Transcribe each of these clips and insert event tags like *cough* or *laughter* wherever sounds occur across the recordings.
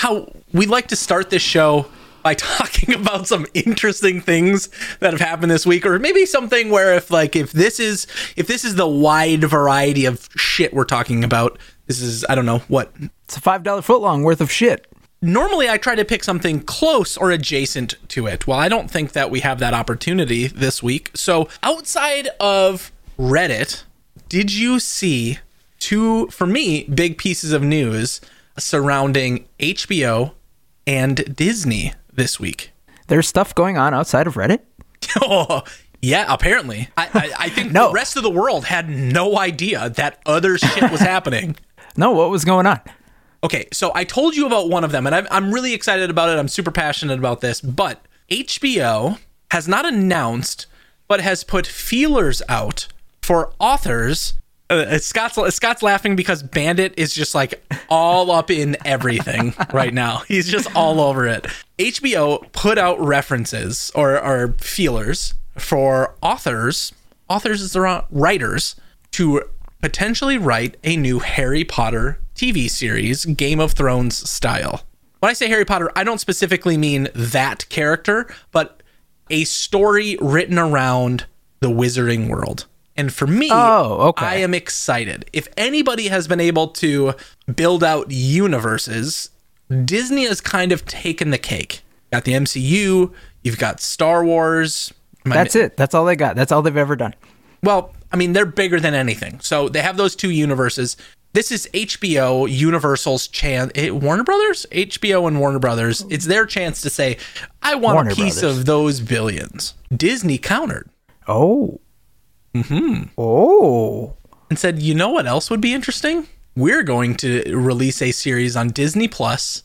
how we like to start this show by *laughs* talking about some interesting things that have happened this week or maybe something where if like if this is if this is the wide variety of shit we're talking about this is i don't know what It's a five dollar footlong worth of shit. normally I try to pick something close or adjacent to it. Well, I don't think that we have that opportunity this week. So, outside of Reddit, did you see two, for me, big pieces of news surrounding HBO and Disney this week? There's stuff going on outside of Reddit. *laughs* Oh, yeah, apparently. I, I, I think *laughs* No. the rest of the world had no idea that other shit was *laughs* happening. No, what was going on? Okay, so I told you about one of them, and I'm, I'm really excited about it. I'm super passionate about this. But HBO has not announced, but has put feelers out for authors. Uh, Scott's Scott's laughing because Bandit is just like all up in everything *laughs* right now. He's just all over it. HBO put out references or, or feelers for authors. Authors is writers to potentially write a new Harry Potter TV series, Game of Thrones style. When I say Harry Potter, I don't specifically mean that character, but a story written around the wizarding world. And for me, Oh, okay. I am excited. If anybody has been able to build out universes, Disney has kind of taken the cake. Got the MCU, you've got Star Wars. I That's it. That's all they got. That's all they've ever done. well, I mean, they're bigger than anything. So they have those two universes. This is HBO, Universal's chance. Warner Brothers, HBO, and Warner Brothers. It's their chance to say, "I want Warner a piece Brothers. of those billions. Disney countered Oh. Mm-hmm. Oh. and said, "You know what else would be interesting? We're going to release a series on Disney Plus,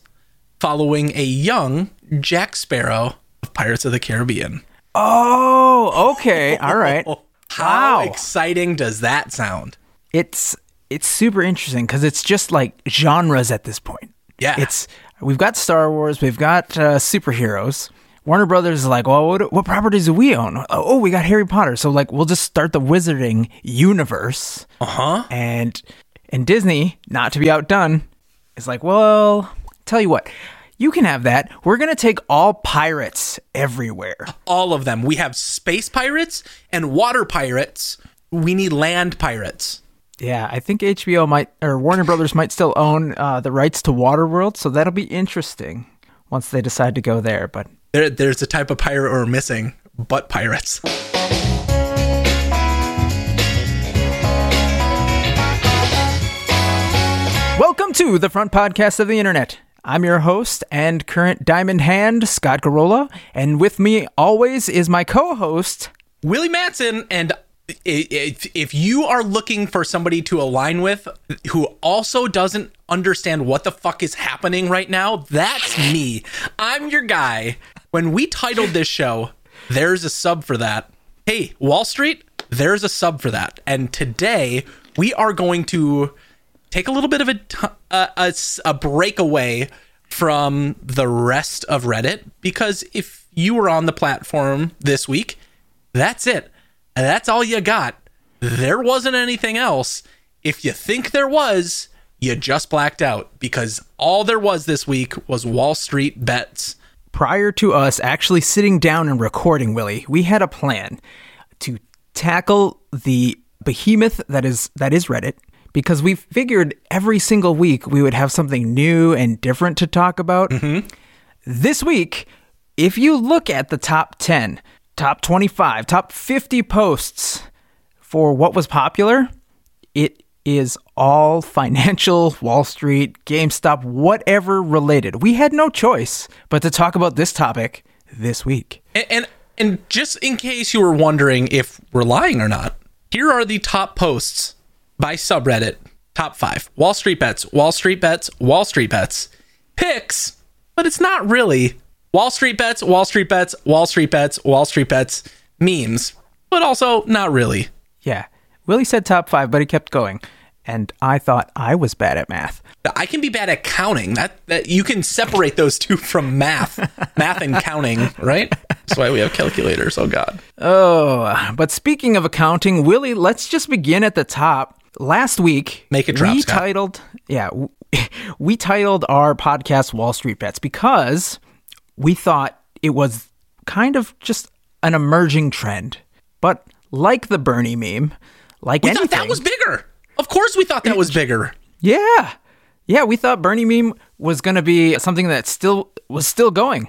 following a young Jack Sparrow of Pirates of the Caribbean." Oh, okay. *laughs* All right. How Wow. exciting does that sound? It's it's super interesting because it's just like genres at this point. Yeah. It's we've got Star Wars, we've got uh, superheroes. Warner Brothers is like, well, what, what properties do we own? Oh, we got Harry Potter. So like, we'll just start the Wizarding universe. Uh huh. And and Disney, not to be outdone, is like, well, tell you what, you can have that. We're gonna take all pirates everywhere. all of them. We have space pirates and water pirates. We need land pirates. Yeah, I think HBO might or Warner Brothers might still own uh, the rights to Waterworld, so that'll be interesting once they decide to go there. But There, there's a type of pirate we're missing, butt pirates. welcome to the front podcast of the internet. I'm your host and current diamond hand, Scott Garola, and with me always is my co-host. Willie Matson, and if you are looking for somebody to align with who also doesn't understand what the fuck is happening right now, that's me. I'm your guy. When we titled this show, there's a sub for that. Hey, Wall Street, there's a sub for that. And today we are going to take a little bit of a, a, away from the rest of Reddit because if you were on the platform this week, that's it. That's all you got. There wasn't anything else. If you think there was, you just blacked out because all there was this week was Wall Street bets. Prior to us actually sitting down and recording, Willie, we had a plan to tackle the behemoth that is that is Reddit because we figured every single week we would have something new and different to talk about. Mm-hmm. This week, if you look at the top 10, top 25, top 50 posts for what was popular, it is all financial, Wall Street, GameStop, whatever related. We had no choice but to talk about this topic this week. And, and and just in case you were wondering if we're lying or not, here are the top posts by subreddit. Top five: Wall Street bets, Wall Street bets, Wall Street bets, picks, but it's not really Wall Street bets, Wall Street bets, Wall Street bets, Wall Street bets, memes, but also not really. Yeah. Willie said top five, but he kept going. And I thought I was bad at math. I can be bad at counting. That that you can separate those two from math, *laughs* math and counting, right? That's why we have calculators. Oh God. Oh, but speaking of accounting, Willie, let's just begin at the top. Last week, Make it drop, we Scott. titled, yeah, *laughs* we titled our podcast Wall Street Bets because we thought it was kind of just an emerging trend. But like the Bernie meme, like We anything, thought that was bigger. Of course, we thought that was bigger. yeah, yeah, we thought Bernie meme was going to be something that still was still going.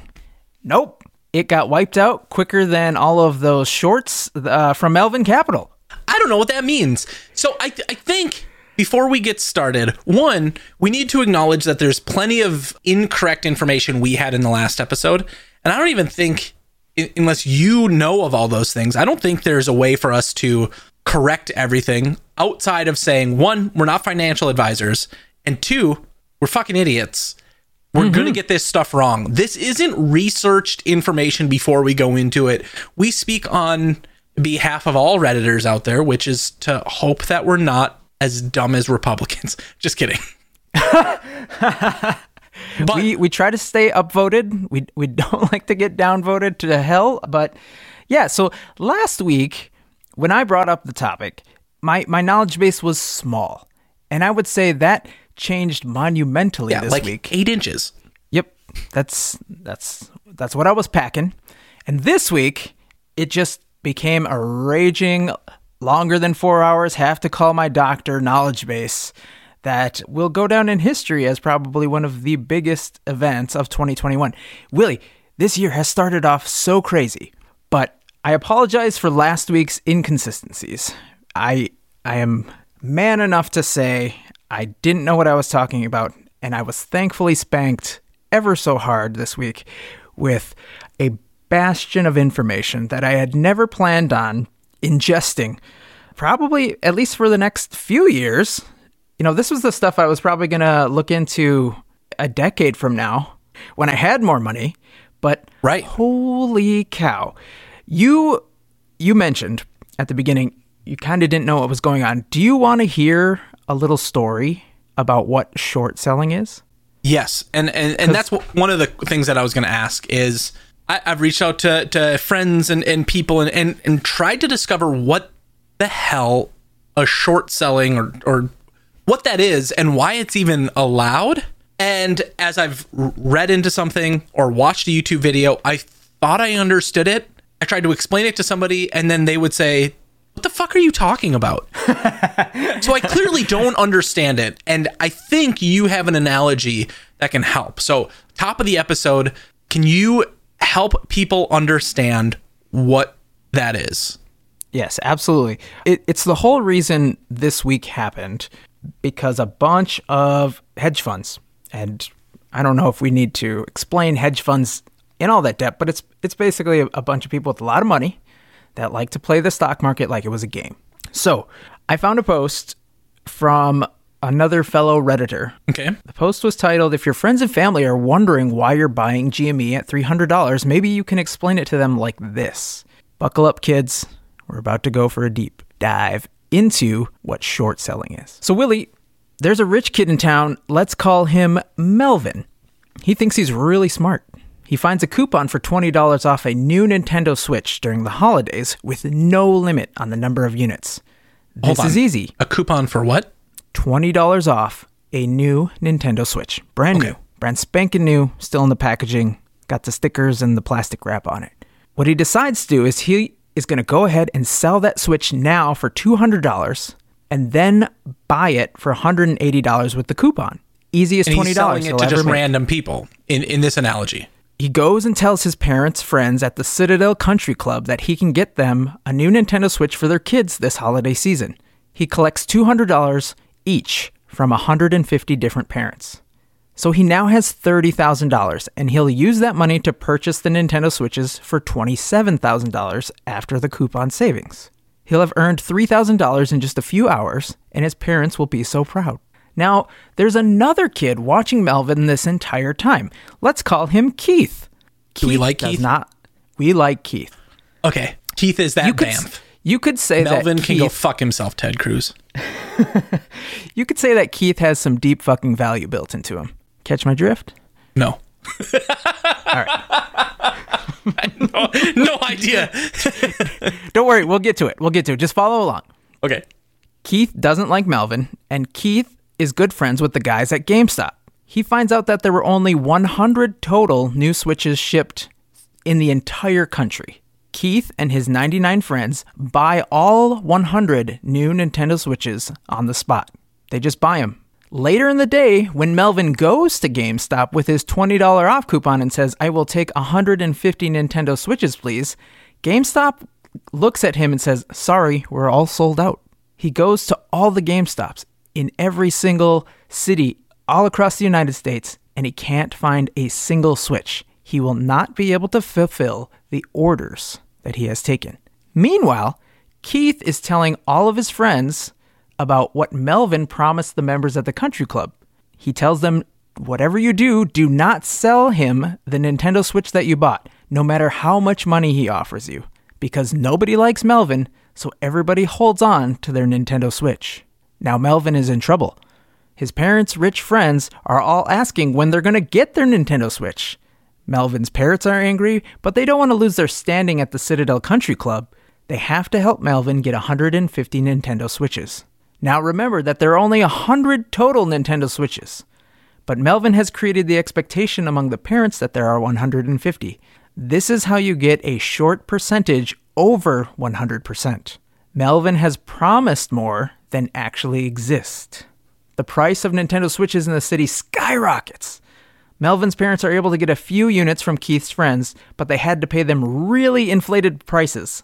Nope, it got wiped out quicker than all of those shorts uh, from Melvin Capital. I don't know what that means. So I, I think before we get started, one, we need to acknowledge that there's plenty of incorrect information we had in the last episode. And I don't even think, unless you know of all those things, I don't think there's a way for us to correct everything outside of saying, one, we're not financial advisors, and two, we're fucking idiots. We're mm-hmm. going to get this stuff wrong. This isn't researched information before we go into it. We speak on behalf of all Redditors out there, which is to hope that we're not as dumb as Republicans. *laughs* Just kidding. *laughs* but we we try to stay upvoted. We we don't *laughs* like to get downvoted to hell. But yeah, so last week when I brought up the topic, my my knowledge base was small, and I would say that changed monumentally yeah, this like week. eight inches. Yep, that's that's that's what I was packing, and this week it just became a raging longer than four hours. Have to call my doctor knowledge base that will go down in history as probably one of the biggest events of 2021. Willie, this year has started off so crazy, I apologize for last week's inconsistencies. I I am man enough to say I didn't know what I was talking about, and I was thankfully spanked ever so hard this week with a bastion of information that I had never planned on ingesting, probably at least for the next few years. You know, this was the stuff I was probably going to look into a decade from now when I had more money. But Right. holy cow. You you mentioned at the beginning you kind of didn't know what was going on. Do you want to hear a little story about what short selling is? Yes, and and, and that's one of the things that I was going to ask is I, I've reached out to, to friends and, and people and, and and tried to discover what the hell a short selling or or what that is and why it's even allowed. And as I've read into something or watched a YouTube video, I thought I understood it. I tried to explain it to somebody, and then they would say, "What the fuck are you talking about?" *laughs* so I clearly don't understand it. And I think you have an analogy that can help. So, top of the episode, can you help people understand what that is? Yes, absolutely. It, it's the whole reason this week happened because a bunch of hedge funds, and I don't know if we need to explain hedge funds in all that depth, but it's it's basically a, a bunch of people with a lot of money that like to play the stock market like it was a game. So I found a post from another fellow redditor. Okay. The post was titled, If your friends and family are wondering why you're buying GME at $300, maybe you can explain it to them like this. Buckle up, kids. We're about to go for a deep dive into what short selling is. So, Willie, there's a rich kid in town. Let's call him Melvin. He thinks he's really smart. He finds a coupon for $20 off a new Nintendo Switch during the holidays with no limit on the number of units. This is easy. A coupon for what? $20 off a new Nintendo Switch. Brand new. Brand spanking new, still in the packaging, got the stickers and the plastic wrap on it. What he decides to do is he is going to go ahead and sell that Switch now for $200 and then buy it for $180 with the coupon. Easiest And $20 he's selling it to just make. random people in, in this analogy. He goes and tells his parents' friends at the Citadel Country Club that he can get them a new Nintendo Switch for their kids this holiday season. He collects $200 each from 150 different parents. So he now has $30,000 and he'll use that money to purchase the Nintendo Switches for $27,000 after the coupon savings. He'll have earned $3,000 in just a few hours and his parents will be so proud. Now, there's another kid watching Melvin this entire time. Let's call him Keith. Do we like does Keith? Not. We like Keith. Okay. Keith is that You could, Banff. you could say Melvin that can Keith, go fuck himself, Ted Cruz. *laughs* you could say that Keith has some deep fucking value built into him. Catch my drift? No. *laughs* All right. *laughs* no, no idea. Don't worry, we'll get to it. We'll get to it. Just follow along. okay. Keith doesn't like Melvin, and Keith is good friends with the guys at GameStop. He finds out that there were only 100 total new Switches shipped in the entire country. Keith and his 99 friends buy all 100 new Nintendo Switches on the spot. They just buy them. Later in the day, when Melvin goes to GameStop with his $20 off coupon and says, I will take 150 Nintendo Switches, please, GameStop looks at him and says, Sorry, we're all sold out. He goes to all the GameStops in every single city all across the United States and he can't find a single Switch. He will not be able to fulfill the orders that he has taken. Meanwhile, Keith is telling all of his friends about what Melvin promised the members at the country club. He tells them, whatever you do, do not sell him the Nintendo Switch that you bought, no matter how much money he offers you, because nobody likes Melvin, so everybody holds on to their Nintendo Switch. Now Melvin is in trouble. His parents' rich friends are all asking when they're going to get their Nintendo Switch. Melvin's parents are angry, but they don't want to lose their standing at the Citadel Country Club. They have to help Melvin get 150 Nintendo Switches. Now remember that there are only 100 total Nintendo Switches, but Melvin has created the expectation among the parents that there are 150. This is how you get a short percentage over 100%. Melvin has promised more than actually exist. The price of Nintendo Switches in the city skyrockets. Melvin's parents are able to get a few units from Keith's friends, but they had to pay them really inflated prices,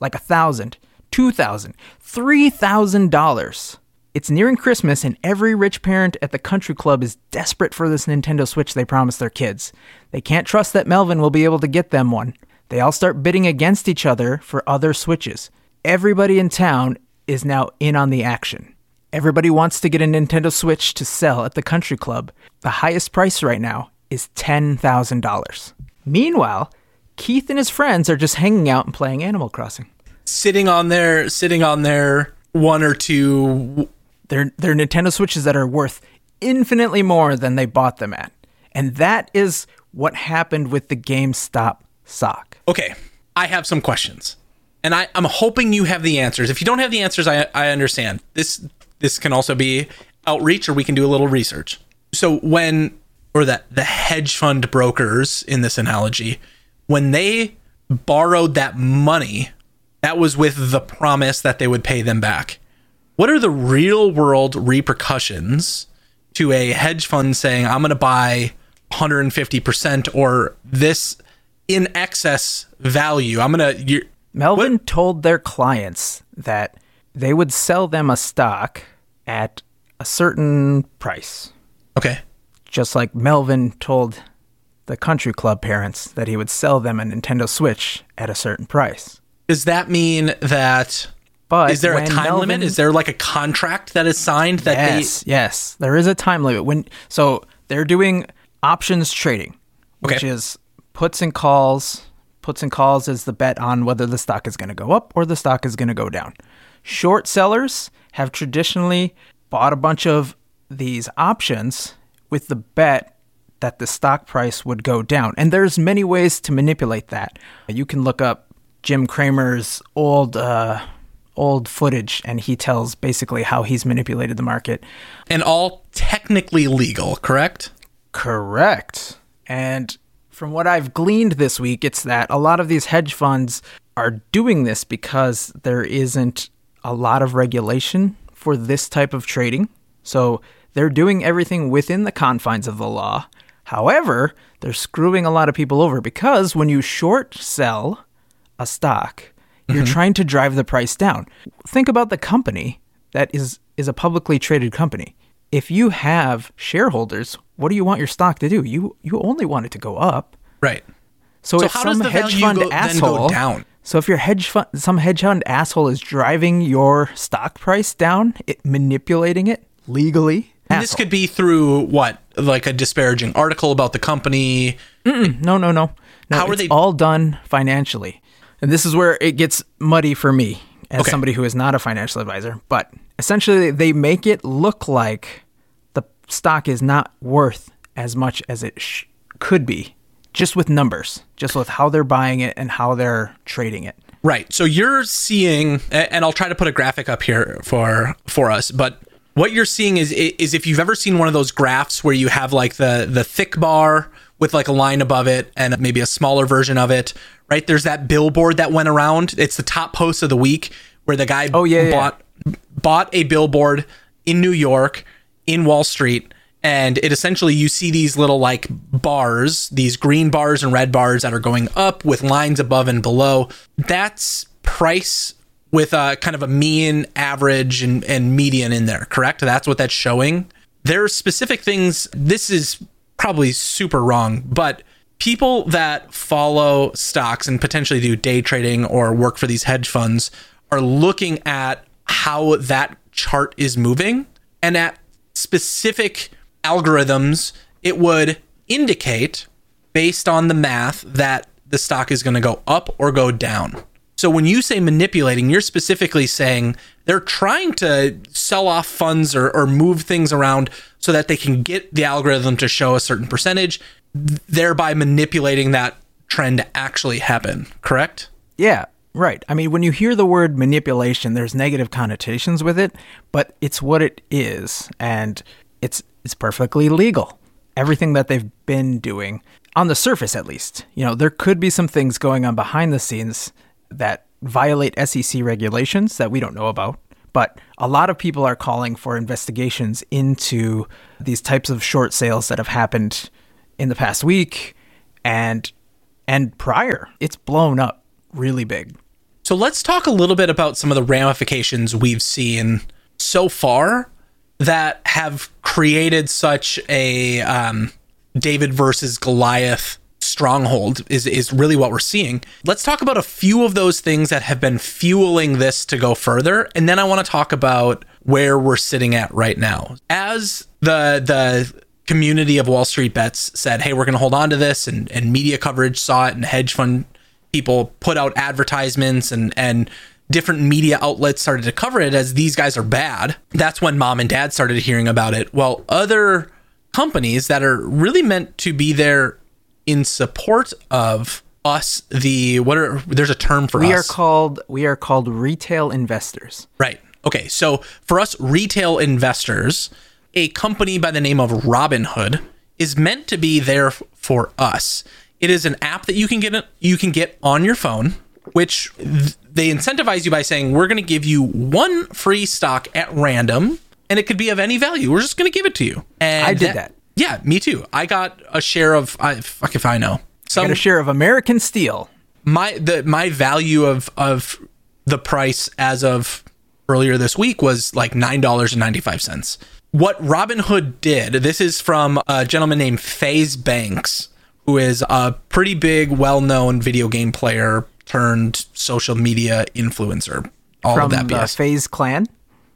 like a thousand, $2,000, $3,000. It's nearing Christmas, and every rich parent at the country club is desperate for this Nintendo Switch they promised their kids. They can't trust that Melvin will be able to get them one. They all start bidding against each other for other Switches. Everybody in town is now in on the action. Everybody wants to get a Nintendo Switch to sell at the country club. The highest price right now is $10,000. Meanwhile, Keith and his friends are just hanging out and playing Animal Crossing sitting on their sitting on their one or two they're they're Nintendo Switches that are worth infinitely more than they bought them at. And that is what happened with the GameStop sock. Okay, I have some questions. And I, I'm hoping you have the answers. If you don't have the answers, I, I understand. This this can also be outreach or we can do a little research. So when or that the hedge fund brokers in this analogy, when they borrowed that money that was with the promise that they would pay them back. What are the real world repercussions to a hedge fund saying, I'm going to buy 150% or this in excess value? I'm going to. Melvin what? told their clients that they would sell them a stock at a certain price. Okay. Just like Melvin told the country club parents that he would sell them a Nintendo Switch at a certain price. Does that mean that? But is there a time Melvin, limit? Is there like a contract that is signed that yes, they? Yes, there is a time limit. When so they're doing options trading, which okay. is puts and calls. Puts and calls is the bet on whether the stock is going to go up or the stock is going to go down. Short sellers have traditionally bought a bunch of these options with the bet that the stock price would go down. And there's many ways to manipulate that. You can look up Jim Cramer's old uh, old footage, and he tells basically how he's manipulated the market. And all technically legal, correct? Correct. And from what I've gleaned this week, it's that a lot of these hedge funds are doing this because there isn't a lot of regulation for this type of trading. So they're doing everything within the confines of the law. However, they're screwing a lot of people over because when you short sell a stock, you're mm-hmm. trying to drive the price down. Think about the company that is is a publicly traded company. If you have shareholders, what do you want your stock to do? You you only want it to go up. Right. So, so if some hedge fund go, asshole down? So if your hedge fund some hedge fund asshole is driving your stock price down, it, manipulating it legally. And this could be through what? Like a disparaging article about the company. No, no, no. No, How are they all done financially? And this is where it gets muddy for me as okay. somebody who is not a financial advisor. But essentially, they make it look like the stock is not worth as much as it sh- could be, just with numbers, just with how they're buying it and how they're trading it. Right. So you're seeing, and I'll try to put a graphic up here for for us, but what you're seeing is is if you've ever seen one of those graphs where you have like the the thick bar with like a line above it and maybe a smaller version of it, right? There's that billboard that went around. It's the top post of the week where the guy oh, yeah, bought yeah. bought a billboard in New York in Wall Street and it essentially you see these little like bars, these green bars and red bars that are going up with lines above and below. That's price with a kind of a mean, average, and, and median in there, correct? That's what that's showing. There are specific things. This is probably super wrong, but people that follow stocks and potentially do day trading or work for these hedge funds are looking at how that chart is moving and at specific algorithms, it would indicate based on the math that the stock is going to go up or go down. So when you say manipulating, you're specifically saying they're trying to sell off funds or, or move things around so that they can get the algorithm to show a certain percentage, thereby manipulating that trend to actually happen, correct? Yeah, right. I mean, when you hear the word manipulation, there's negative connotations with it, but it's what it is. And it's it's perfectly legal. Everything that they've been doing, on the surface at least, you know, there could be some things going on behind the scenes that violate SEC regulations that we don't know about. But a lot of people are calling for investigations into these types of short sales that have happened in the past week and and prior. It's blown up really big. So let's talk a little bit about some of the ramifications we've seen so far that have created such a um, David versus Goliath stronghold is is really what we're seeing. Let's talk about a few of those things that have been fueling this to go further and then I want to talk about where we're sitting at right now. As the the community of Wall Street bets said, "Hey, we're going to hold on to this," and and media coverage saw it, and hedge fund people put out advertisements, and and different media outlets started to cover it as these guys are bad. That's when mom and dad started hearing about it. Well, other companies that are really meant to be there in support of us the what are there's a term for we us. are called we are called retail investors. Right. Okay so for us retail investors a company by the name of robinhood is meant to be there for us. It is an app that you can get you can get on your phone which they incentivize you by saying we're going to give you one free stock at random and it could be of any value. We're just going to give it to you. And i did that, that, yeah me too i got a share of i fuck if i know some I got a share of american steel my the my value of of the price as of earlier this week was like $9.95 what robinhood did this is from a gentleman named FaZe Banks who is a pretty big well-known video game player turned social media influencer. All From of that BS. FaZe Clan?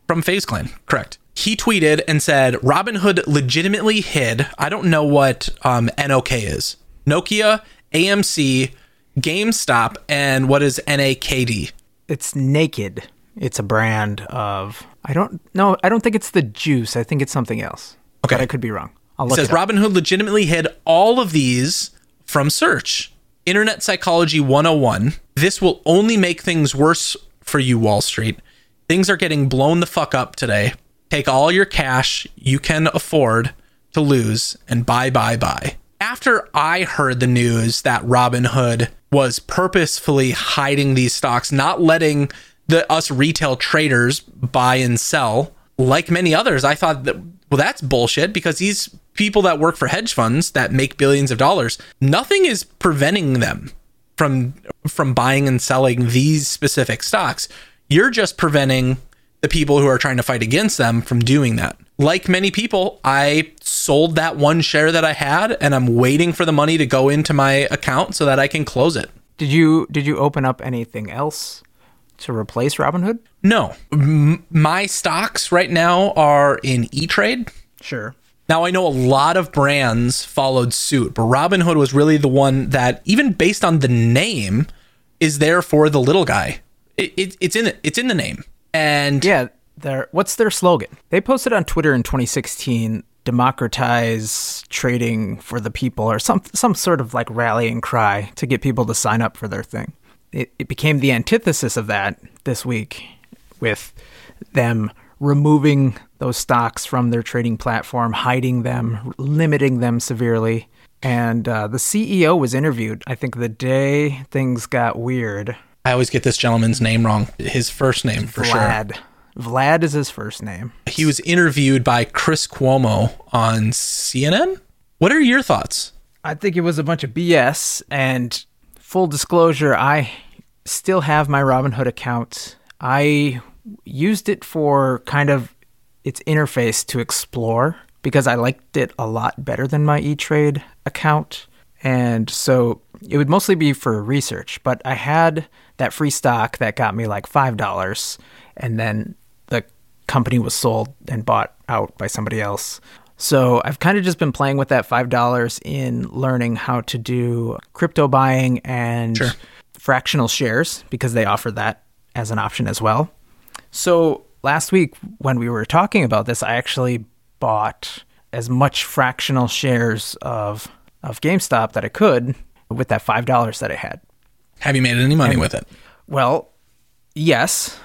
From FaZe Clan, correct. He tweeted and said Robinhood legitimately hid, I don't know what um, NOK is, Nokia, AMC, GameStop, and what is NAKD? It's Naked. It's a brand of, I don't know, I don't think it's the juice. I think it's something else. Okay. But I could be wrong. I'll look it says Robinhood legitimately hid all of these from search. Internet Psychology 101. This will only make things worse for you, Wall Street. Things are getting blown the fuck up today. Take all your cash you can afford to lose and buy, buy, buy. After I heard the news that Robinhood was purposefully hiding these stocks, not letting the us retail traders buy and sell, like many others, I thought that well, that's bullshit because these people that work for hedge funds that make billions of dollars, nothing is preventing them from from buying and selling these specific stocks. You're just preventing the people who are trying to fight against them from doing that. Like many people, I sold that one share that I had and I'm waiting for the money to go into my account so that I can close it. Did you did you open up anything else to replace Robinhood? No. M- my stocks right now are in E-Trade. Sure. Now, I know a lot of brands followed suit, but Robinhood was really the one that, even based on the name, is there for the little guy. It, it, it's in. It's in the name. And yeah, their what's their slogan? They posted on Twitter in 2016, "Democratize trading for the people," or some some sort of like rallying cry to get people to sign up for their thing. It, it became the antithesis of that this week, with them removing those stocks from their trading platform, hiding them, limiting them severely. And uh, the CEO was interviewed, I think, the day things got weird. I always get this gentleman's name wrong. His first name, for Vlad. sure. Vlad Vlad is his first name. He was interviewed by Chris Cuomo on CNN. What are your thoughts? I think it was a bunch of BS. And full disclosure, I still have my Robinhood account. I used it for kind of its interface to explore because I liked it a lot better than my E Trade account. And so it would mostly be for research, but I had that free stock that got me like $5. And then the company was sold and bought out by somebody else. So I've kind of just been playing with that $5 in learning how to do crypto buying and Sure. fractional shares because they offer that as an option as well. So last week when we were talking about this, I actually bought as much fractional shares of of GameStop that I could with that five dollars that I had. Have you made any money with it? Well, yes,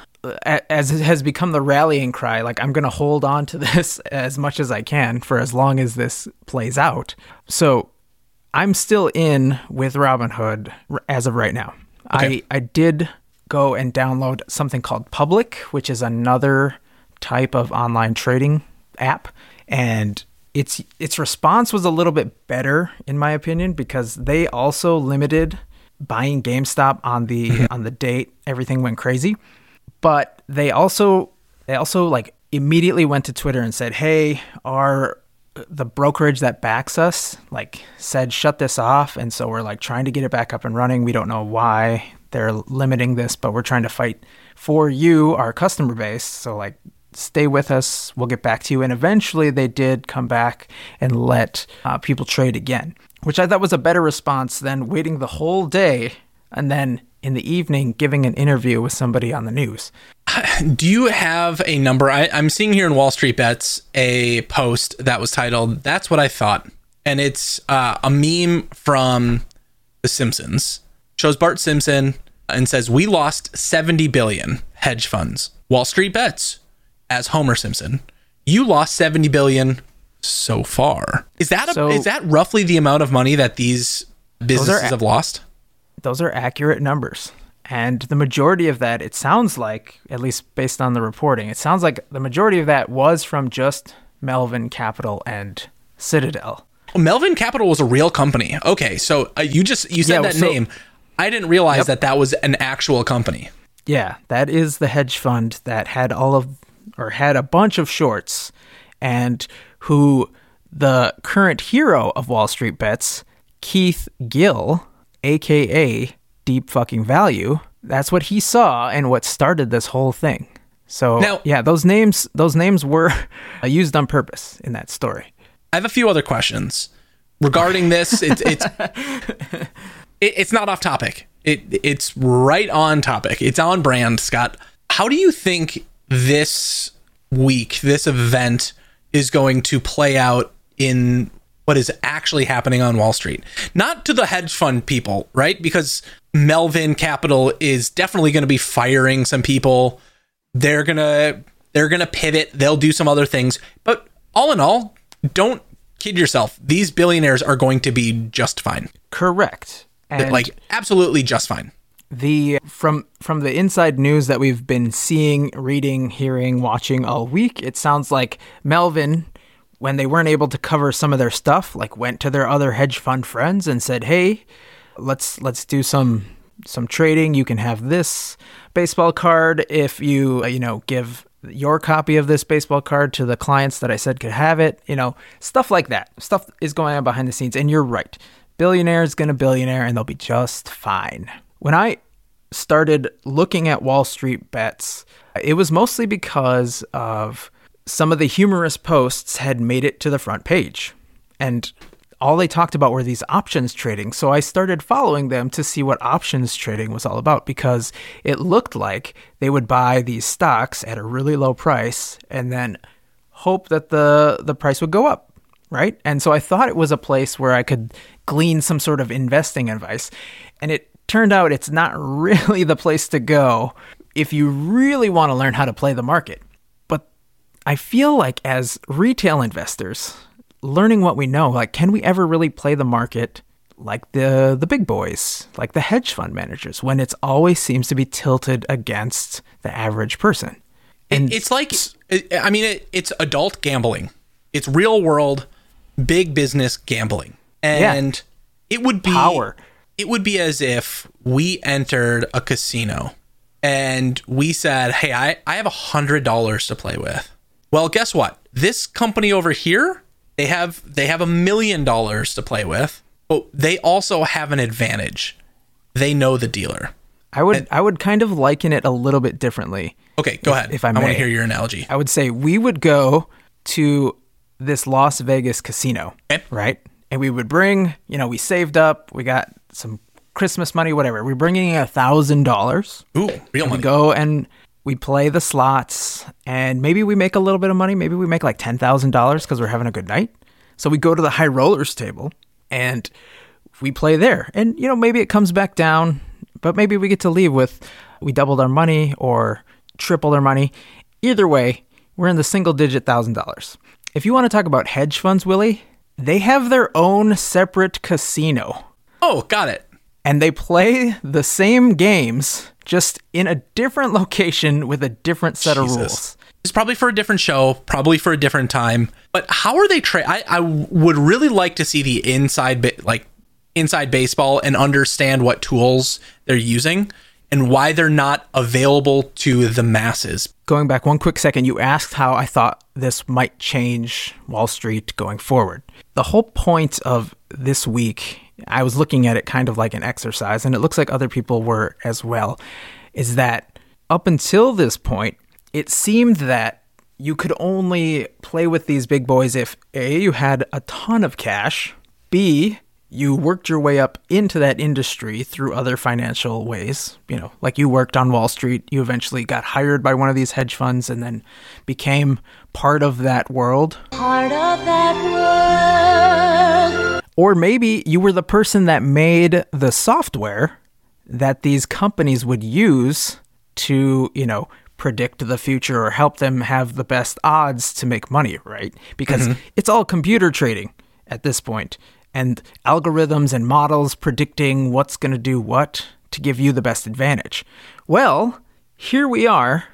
as it has become the rallying cry, like I'm going to hold on to *laughs* this as much as I can for as long as this plays out. So I'm still in with Robinhood as of right now. Okay. I I did go and download something called Public, which is another type of online trading app, and its its response was a little bit better in my opinion because they also limited buying GameStop on the *laughs* on the date everything went crazy, but they also they also like immediately went to Twitter and said, "Hey, our the brokerage that backs us like said shut this off and so we're like trying to get it back up and running. We don't know why they're limiting this but we're trying to fight for you our customer base. So like stay with us we'll get back to you and eventually they did come back and let uh, people trade again which i thought was a better response than waiting the whole day and then in the evening giving an interview with somebody on the news *sighs* Do you have a number? I, I'm seeing here in Wall Street Bets a post that was titled "That's What I Thought," and it's uh, a meme from The Simpsons. Shows Bart Simpson and says, "We lost 70 billion hedge funds." Wall Street Bets as Homer Simpson. You lost 70 billion so far. Is that a, So- is that roughly the amount of money that these businesses a- have lost? those are accurate numbers. And the majority of that, it sounds like, at least based on the reporting, it sounds like the majority of that was from just Melvin Capital and Citadel. Oh, Melvin Capital was a real company. Okay, so uh, you just you said Yeah, that so- name. I didn't realize that that was an actual company. Yeah, that is the hedge fund that had all of, or had a bunch of shorts, and who the current hero of Wall Street Bets, Keith Gill, aka Deep Fucking Value, that's what he saw and what started this whole thing. So Now- yeah, those names those names were *laughs* used on purpose in that story. I have a few other questions regarding this. It's it's *laughs* it, it's not off topic. It it's right on topic. It's on brand, Scott. How do you think this week, this event, is going to play out in what is actually happening on Wall Street? Not to the hedge fund people, right? Because Melvin Capital is definitely going to be firing some people. They're gonna they're gonna pivot. They'll do some other things. But all in all, don't kid yourself. These billionaires are going to be just fine. Correct. And like absolutely just fine. The from from the inside news that we've been seeing, reading, hearing, watching all week, it sounds like Melvin when they weren't able to cover some of their stuff, like went to their other hedge fund friends and said, "Hey, let's let's do some some trading. You can have this baseball card if you you know give your copy of this baseball card to the clients that I said could have it. You know, stuff like that. Stuff is going on behind the scenes, and you're right. Billionaire's gonna billionaire, and they'll be just fine. When I started looking at Wall Street bets, it was mostly because of some of the humorous posts had made it to the front page. And all they talked about were these options trading. So I started following them to see what options trading was all about because it looked like they would buy these stocks at a really low price and then hope that the the price would go up, right? And so I thought it was a place where I could glean some sort of investing advice. And it turned out it's not really *laughs* the place to go if you really want to learn how to play the market. But I feel like as retail investors, learning what we know, like can we ever really play the market like the the big boys, like the hedge fund managers when it's always seems to be tilted against the average person? And it's like I mean it, it's adult gambling. It's real world big business gambling. And yeah. it would be power. It would be as if we entered a casino and we said, Hey, I, I have a hundred dollars to play with. Well, guess what? This company over here, they have they have a million dollars to play with, but they also have an advantage. They know the dealer. I would and, I would kind of liken it a little bit differently. Okay, go if, ahead. If I, I want to hear your analogy. I would say we would go to this Las Vegas casino, okay. right? And we would bring, you know, we saved up, we got some Christmas money, whatever. We're bringing a thousand dollars. Ooh, real money. We go and we play the slots, and maybe we make a little bit of money. Maybe we make like ten thousand dollars because we're having a good night. So we go to the high rollers table and we play there. And you know, maybe it comes back down, but maybe we get to leave with we doubled our money or tripled our money. Either way, we're in the single digit thousand dollars. If you want to talk about hedge funds, Willie, they have their own separate casino. Oh, got it. And they play the same games, just in a different location with a different set Jesus. of rules. It's probably for a different show, probably for a different time. But how are they tra- I, I would really like to see the inside like inside baseball and understand what tools they're using and why they're not available to the masses. Going back one quick second, you asked how I thought this might change Wall Street going forward. The whole point of this week, I was looking at it kind of like an exercise, and it looks like other people were as well, is that up until this point, it seemed that you could only play with these big boys if A, you had a ton of cash, B, you worked your way up into that industry through other financial ways. You know, like you worked on Wall Street, you eventually got hired by one of these hedge funds and then became part of that world. Part of that world. Or maybe you were the person that made the software that these companies would use to, you know, predict the future or help them have the best odds to make money, right? Because mm-hmm. it's all computer trading at this point and algorithms and models predicting what's going to do what to give you the best advantage. Well, here we are,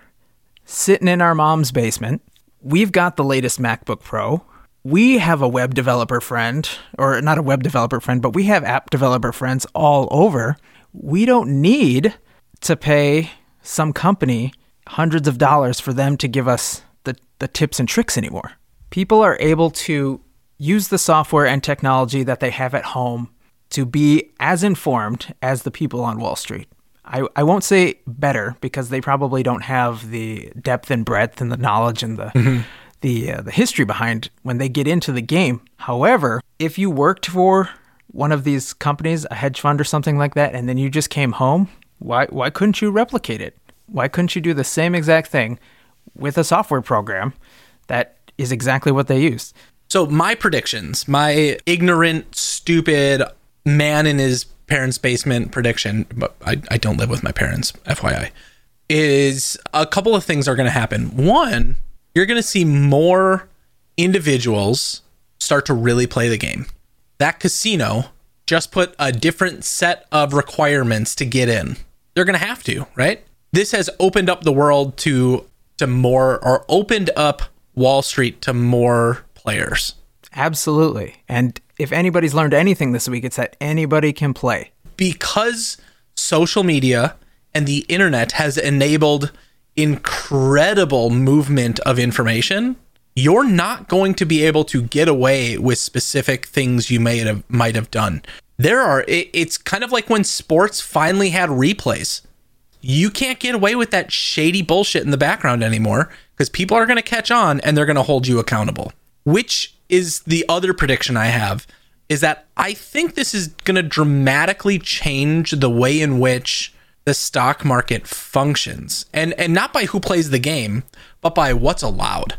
sitting in our mom's basement. We've got the latest MacBook Pro. We have a web developer friend, or not a web developer friend, but we have app developer friends all over. We don't need to pay some company hundreds of dollars for them to give us the, the tips and tricks anymore. People are able to use the software and technology that they have at home to be as informed as the people on Wall Street. I, I won't say better because they probably don't have the depth and breadth and the knowledge and the mm-hmm. The uh, the history behind when they get into the game. However, if you worked for one of these companies, a hedge fund or something like that, and then you just came home, why why couldn't you replicate it? Why couldn't you do the same exact thing with a software program that is exactly what they used? So my predictions, my ignorant, stupid man in his parents' basement prediction, but I, I don't live with my parents, FYI, is a couple of things are going to happen. One, you're going to see more individuals start to really play the game. That casino just put a different set of requirements to get in. They're going to have to, right? This has opened up the world to to more or opened up Wall Street to more players. Absolutely. And if anybody's learned anything this week, it's that anybody can play. Because social media and the internet has enabled incredible movement of information, you're not going to be able to get away with specific things you may have might have done. There are it's kind of like when sports finally had replays. You can't get away with that shady bullshit in the background anymore because people are going to catch on and they're going to hold you accountable which is the other prediction I have is that I think this is going to dramatically change the way in which the stock market functions and and not by who plays the game but by what's allowed.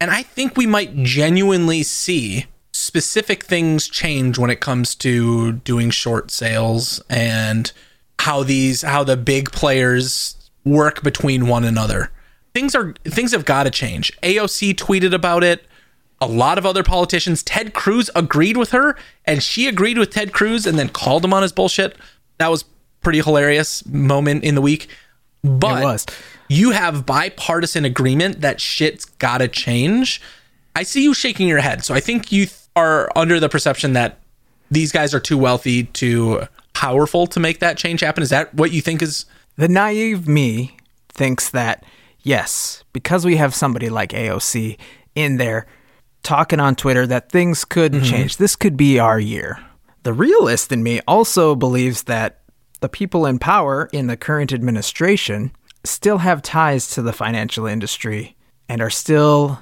And I think we might genuinely see specific things change when it comes to doing short sales and how these how the big players work between one another things are things have got to change. AOC tweeted about it. A lot of other politicians. Ted Cruz agreed with her, and she agreed with Ted Cruz, and then called him on his bullshit. That was pretty hilarious moment in the week. But It was. you have bipartisan agreement that shit's got to change. I see you shaking your head, so I think you are under the perception that these guys are too wealthy, too powerful to make that change happen. Is that what you think is? The naive me thinks that, yes, because we have somebody like AOC in there talking on Twitter that things could mm-hmm. change. This could be our year. The realist in me also believes that the people in power in the current administration still have ties to the financial industry and are still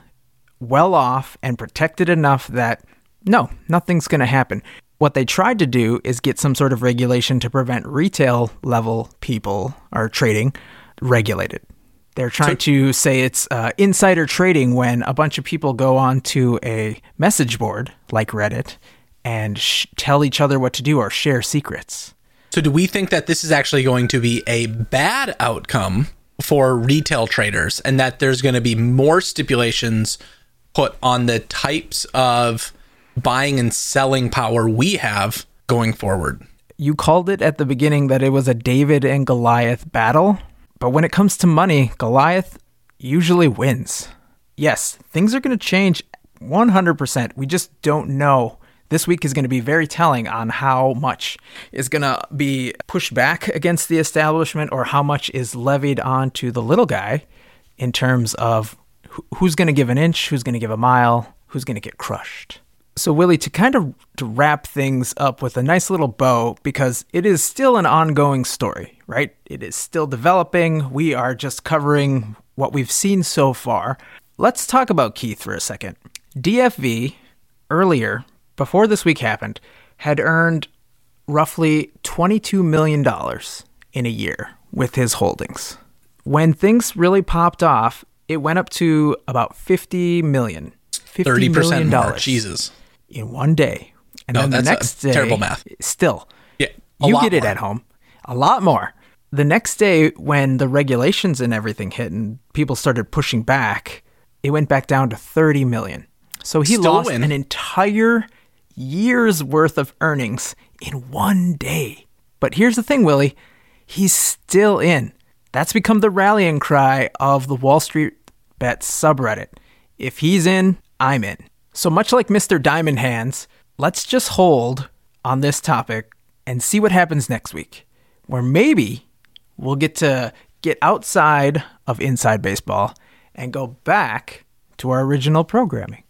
well off and protected enough that no, nothing's going to happen. What they tried to do is get some sort of regulation to prevent retail level people or trading regulated. They're trying to say it's uh, insider trading when a bunch of people go onto a message board like Reddit and sh- tell each other what to do or share secrets. So, do we think that this is actually going to be a bad outcome for retail traders, and that there's going to be more stipulations put on the types of buying and selling power we have going forward? You called it at the beginning that it was a David and Goliath battle, but when it comes to money, Goliath usually wins. Yes, things are going to change 100%. We just don't know. This week is going to be very telling on how much is going to be pushed back against the establishment or how much is levied onto the little guy in terms of who's going to give an inch, who's going to give a mile, who's going to get crushed. So, Willie, to kind of to wrap things up with a nice little bow, because it is still an ongoing story, right? It is still developing. We are just covering what we've seen so far. Let's talk about Keith for a second. DFV, earlier, before this week happened, had earned roughly $22 million in a year with his holdings. When things really popped off, it went up to about 50 million. $50 Thirty percent million more. dollars Jesus. in one day. And No, then the next day, terrible math. Still, Yeah, you get it more. at home. A lot more. The next day, when the regulations and everything hit and people started pushing back, it went back down to 30 million. So he Still lost win. an entire year's worth of earnings in one day. But here's the thing, Willie. He's still in. That's become the rallying cry of the Wall Street Bet subreddit. If he's in, I'm in. So much like Mr. Diamond Hands, let's just hold on this topic and see what happens next week, where maybe we'll get to get outside of inside baseball and go back to our original programming.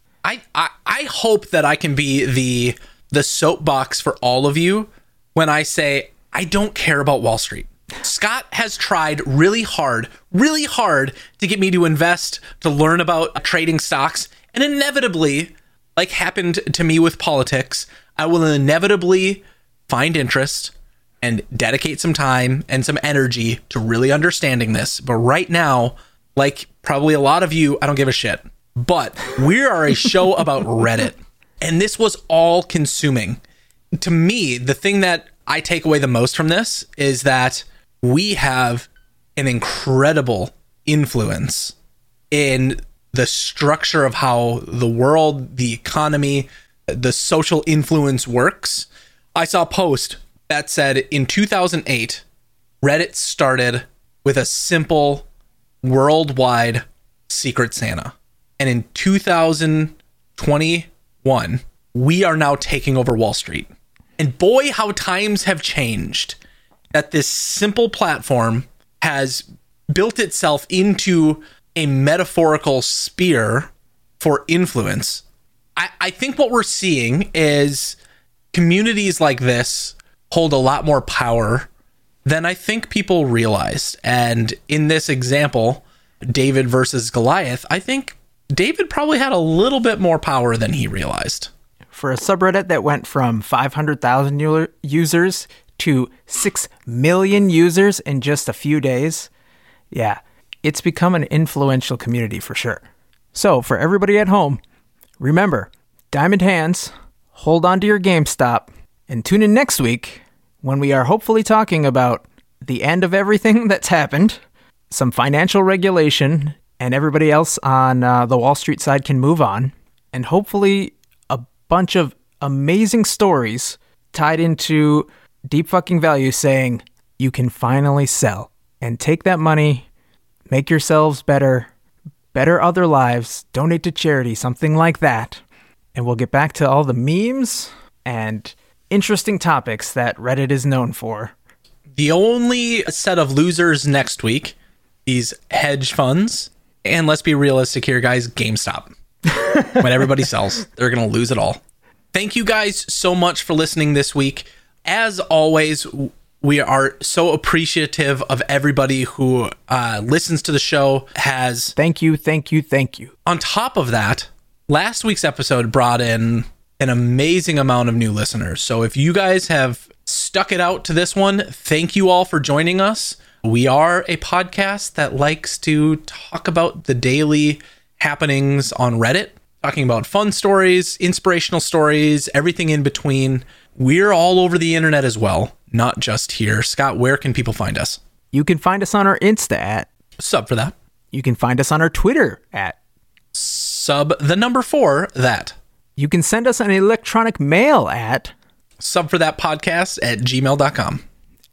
I, I hope that I can be the the soapbox for all of you when I say I don't care about Wall Street. Scott has tried really hard, really hard to get me to invest, to learn about trading stocks, and inevitably, like happened to me with politics, I will inevitably find interest and dedicate some time and some energy to really understanding this. But right now, like probably a lot of you, I don't give a shit. But we are a show *laughs* about Reddit. And this was all consuming. To me, the thing that I take away the most from this is that we have an incredible influence in the structure of how the world, the economy, the social influence works. I saw a post that said in 2008, Reddit started with a simple worldwide Secret Santa. And in 2021, we are now taking over Wall Street. And boy, how times have changed that this simple platform has built itself into a metaphorical spear for influence. I, I think what we're seeing is communities like this hold a lot more power than I think people realize. And in this example, David versus Goliath, I think David probably had a little bit more power than he realized. For a subreddit that went from 500,000 u- users to 6 million users in just a few days, yeah, it's become an influential community for sure. So, for everybody at home, remember Diamond Hands, hold on to your GameStop, and tune in next week when we are hopefully talking about the end of everything *laughs* that's happened, some financial regulation and everybody else on uh, the Wall Street side can move on, and hopefully a bunch of amazing stories tied into deep fucking value saying you can finally sell and take that money, make yourselves better, better other lives, donate to charity, something like that. And we'll get back to all the memes and interesting topics that Reddit is known for. The only set of losers next week, these hedge funds, and let's be realistic here, guys, GameStop. *laughs* when everybody sells, they're going to lose it all. Thank you guys so much for listening this week. As always, we are so appreciative of everybody who uh, listens to the show. Has Thank you, thank you, thank you. on top of that, last week's episode brought in an amazing amount of new listeners. So if you guys have stuck it out to this one, thank you all for joining us. We are a podcast that likes to talk about the daily happenings on Reddit, talking about fun stories, inspirational stories, everything in between. We're all over the internet as well, not just here. Scott, where can people find us? You can find us on our Insta at, Sub for that. you can find us on our Twitter at, Sub the number four that. you can send us an electronic mail at, Sub for that podcast at gmail.com.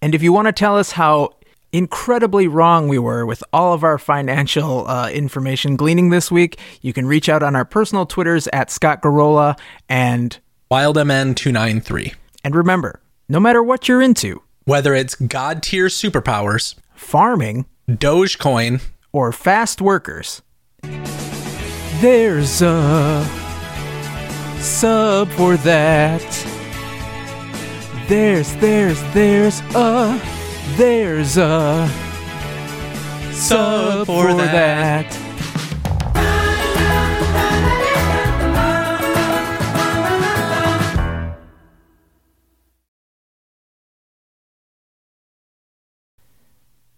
and if you want to tell us how incredibly wrong we were with all of our financial uh, information gleaning this week, you can reach out on our personal Twitters at Scott Garola and WildMN293. and remember, no matter what you're into, Whether it's God tier superpowers, farming Dogecoin, or fast workers, there's a sub for that. There's, there's, there's a, there's a sub for, for that. that.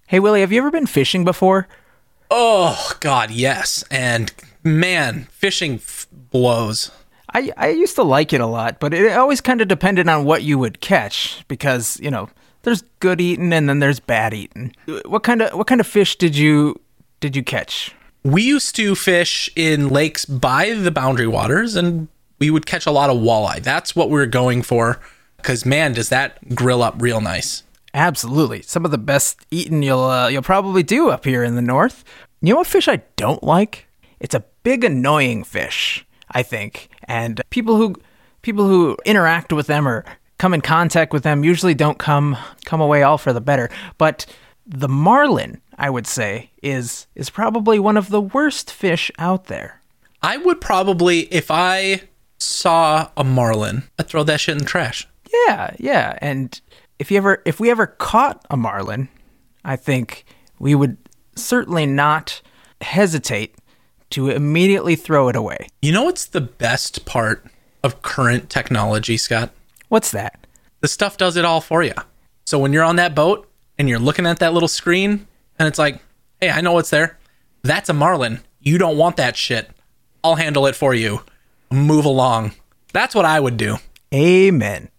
Hey Willie, have you ever been fishing before? Oh, God, yes. And man, fishing f- blows. I, I used to like it a lot, but it always kind of depended on what you would catch because you know there's good eating and then there's bad eating. What kind of what kind of fish did you did you catch? We used to fish in lakes by the boundary waters and we would catch a lot of walleye. That's what we were going for. Because, man, does that grill up real nice. Absolutely, some of the best eating you'll uh, you'll probably do up here in the north. You know what fish I don't like? It's a big annoying fish, I think, and people who people who interact with them or come in contact with them usually don't come come away all for the better. But the marlin, I would say, is is probably one of the worst fish out there. I would probably, if I saw a marlin, I'd throw that shit in the trash. Yeah, yeah. And if you ever if we ever caught a marlin, I think we would certainly not hesitate to immediately throw it away. You know what's the best part of current technology, Scott? What's that? The stuff does it all for you. So when you're on that boat and you're looking at that little screen and it's like, hey, I know what's there. That's a marlin. You don't want that shit. I'll handle it for you. Move along. That's what I would do. Amen.